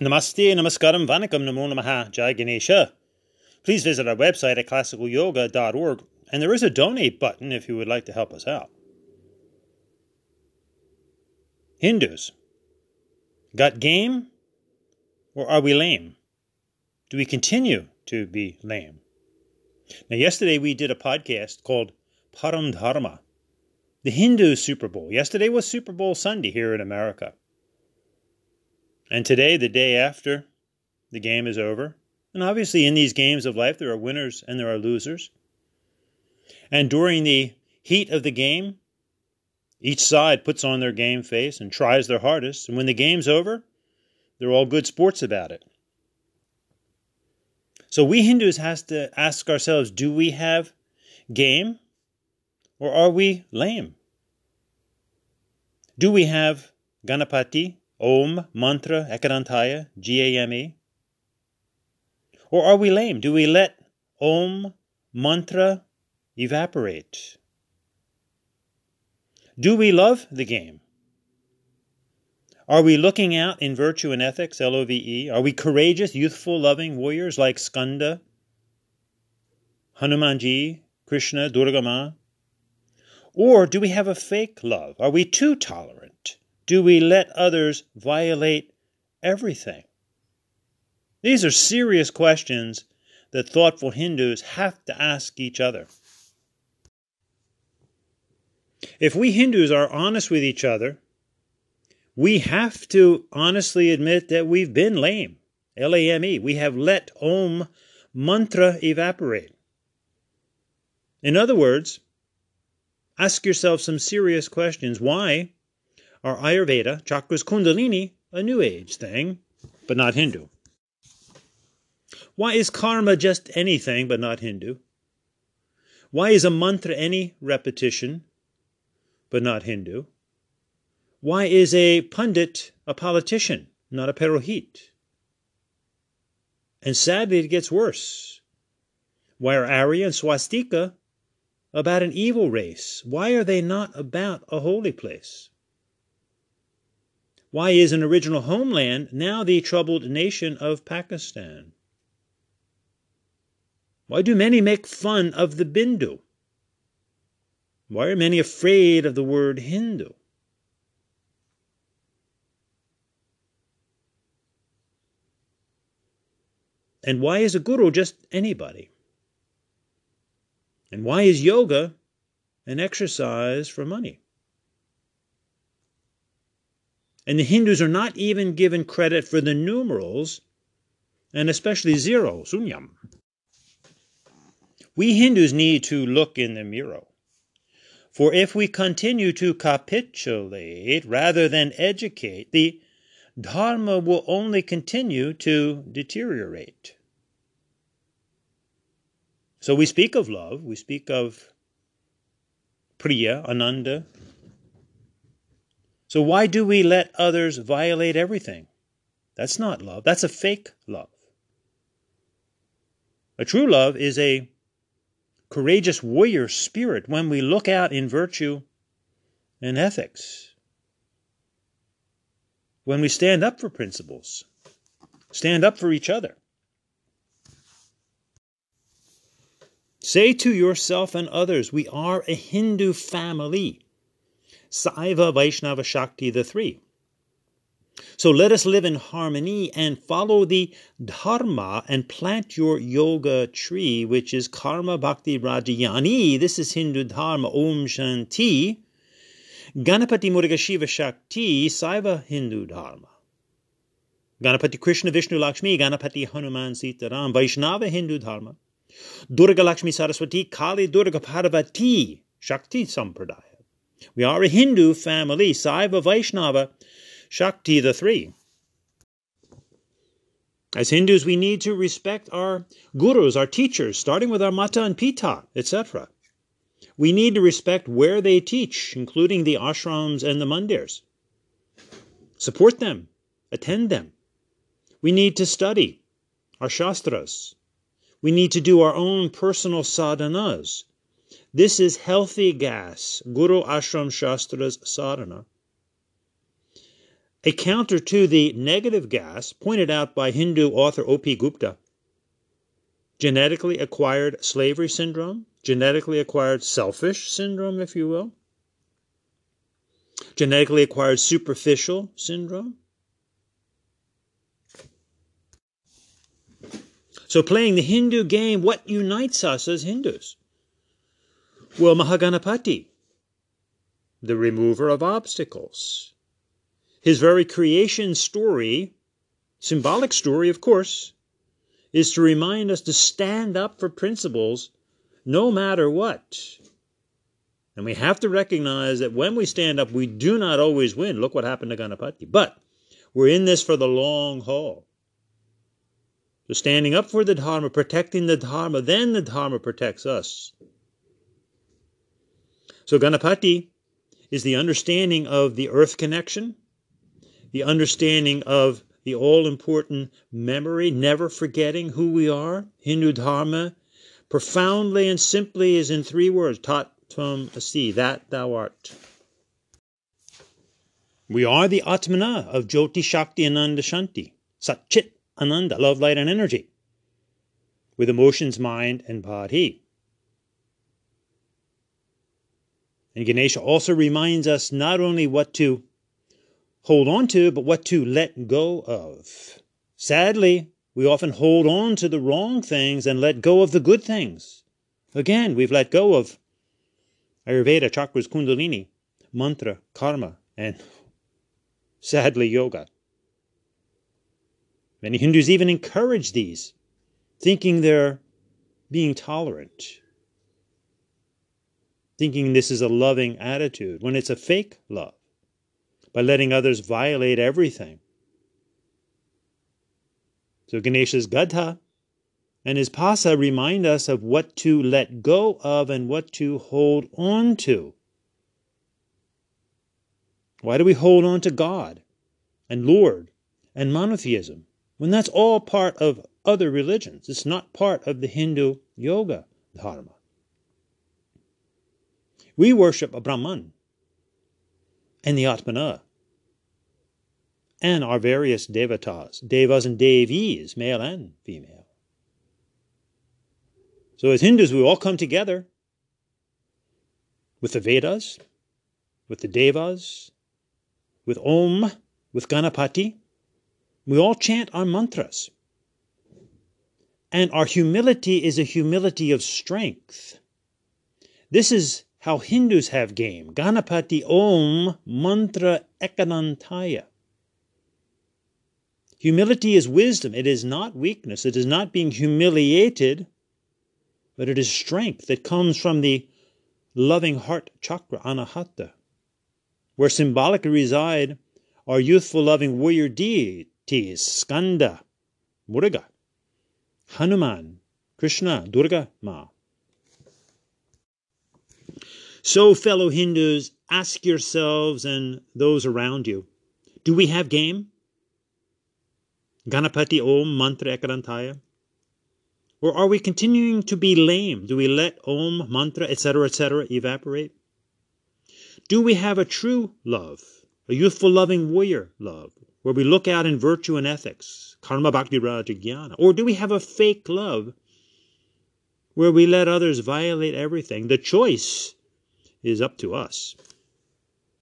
Namaste, Namaskaram, Vanakkam, Namo Namaha, Jai Ganesha. Please visit our website at classicalyoga.org, and there is a donate button if you would like to help us out. Hindus. Got game? Or are we lame? Do we continue to be lame? Now, yesterday we did a podcast called Param Dharma, the Hindu Super Bowl. Yesterday was Super Bowl Sunday here in America. And today, the day after the game is over, and obviously in these games of life, there are winners and there are losers. And during the heat of the game, each side puts on their game face and tries their hardest. And when the game's over, they're all good sports about it. So we Hindus has to ask ourselves, do we have game or are we lame? Do we have Ganapati, Om, Mantra, Ekadantaya, G-A-M-E? Or are we lame? Do we let Om, Mantra evaporate? Do we love the game? Are we looking out in virtue and ethics, L O V E? Are we courageous, youthful, loving warriors like Skanda, Hanumanji, Krishna, Durgama? Or do we have a fake love? Are we too tolerant? Do we let others violate everything? These are serious questions that thoughtful Hindus have to ask each other. If we Hindus are honest with each other, we have to honestly admit that we've been lame. L A M E. We have let Om mantra evaporate. In other words, ask yourself some serious questions. Why are Ayurveda, chakras, Kundalini a New Age thing, but not Hindu? Why is karma just anything but not Hindu? Why is a mantra any repetition but not Hindu? Why is a pundit a politician, not a purohit? And sadly, it gets worse. Why are Arya and Swastika about an evil race? Why are they not about a holy place? Why is an original homeland now the troubled nation of Pakistan? Why do many make fun of the Bindu? Why are many afraid of the word Hindu? And why is a guru just anybody? And why is yoga an exercise for money? And the Hindus are not even given credit for the numerals, and especially zero, sunyam. We Hindus need to look in the mirror. For if we continue to capitulate rather than educate, the Dharma will only continue to deteriorate. So we speak of love, we speak of Priya, Ananda, so why do we let others violate everything? That's not love. That's a fake love. A true love is a courageous warrior spirit when we look out in virtue and ethics. When we stand up for principles, stand up for each other. Say to yourself and others, we are a Hindu family. Saiva, Vaishnava, Shakti, the three. So let us live in harmony and follow the Dharma and plant your yoga tree, which is Karma Bhakti Raja Jnana. This is Hindu Dharma, Om Shanti. Ganapati Muruga Shiva Shakti, Saiva Hindu Dharma. Ganapati Krishna Vishnu Lakshmi, Ganapati Hanuman Sitaram, Vaishnava Hindu Dharma. Durga Lakshmi Saraswati, Kali Durga Parvati, Shakti Sampradaya. We are a Hindu family, Saiva Vaishnava, Shakti the three. As Hindus, we need to respect our gurus, our teachers, starting with our Mata and Pita, etc. We need to respect where they teach, including the ashrams and the mandirs. Support them, attend them. We need to study our shastras. We need to do our own personal sadhanas this is healthy gas, Guru Ashram Shastra's sadhana. a counter to the negative gas pointed out by Hindu author O.P. Gupta. Genetically acquired slavery syndrome, genetically acquired selfish syndrome, if you will, genetically acquired superficial syndrome. So, playing the Hindu game, what unites us as Hindus? Well, Mahaganapati, the remover of obstacles. His very creation story, symbolic story, of course, is to remind us to stand up for principles no matter what. And we have to recognize that when we stand up, we do not always win. Look what happened to Ganapati. But we're in this for the long haul. So standing up for the Dharma, protecting the Dharma, then the Dharma protects us. So Ganapati is the understanding of the earth connection, the understanding of the all important memory, never forgetting who we are. Hindu Dharma profoundly and simply is in three words tat tvam asi, that thou art. We are the Atmana of Jyoti Shakti Ananda Shanti, Satchit Ananda, love, light, and energy, with emotions, mind, and body. And Ganesha also reminds us not only what to hold on to, but what to let go of. Sadly, we often hold on to the wrong things and let go of the good things. Again, we've let go of Ayurveda, chakras, kundalini, mantra, karma, and sadly, yoga. Many Hindus even encourage these, thinking they're being tolerant thinking this is a loving attitude when it's a fake love, by letting others violate everything. So Ganesha's Gadha and his Pasa remind us of what to let go of and what to hold on to. Why do we hold on to God and Lord and monotheism when that's all part of other religions? It's not part of the Hindu yoga dharma. We worship a Brahman and the Atmana and our various devatas, devas and devis, male and female. So as Hindus, we all come together with the Vedas, with the devas, with Om, with Ganapati. We all chant our mantras. And our humility is a humility of strength. This is how Hindus have game. Ganapati Om Mantra Ekadantaya. Humility is wisdom. It is not weakness. It is not being humiliated, but it is strength that comes from the loving heart chakra, anahata, where symbolically reside our youthful loving warrior deities, Skanda, Muruga, Hanuman, Krishna, Durga, Ma. So, fellow Hindus, ask yourselves and those around you do we have game? Ganapati Om Mantra Ekadantaya? Or are we continuing to be lame? Do we let Om Mantra, etc., etc., evaporate? Do we have a true love, a youthful, loving warrior love, where we look out in virtue and ethics, karma bhakti raja jnana? Or do we have a fake love where we let others violate everything? The choice is up to us.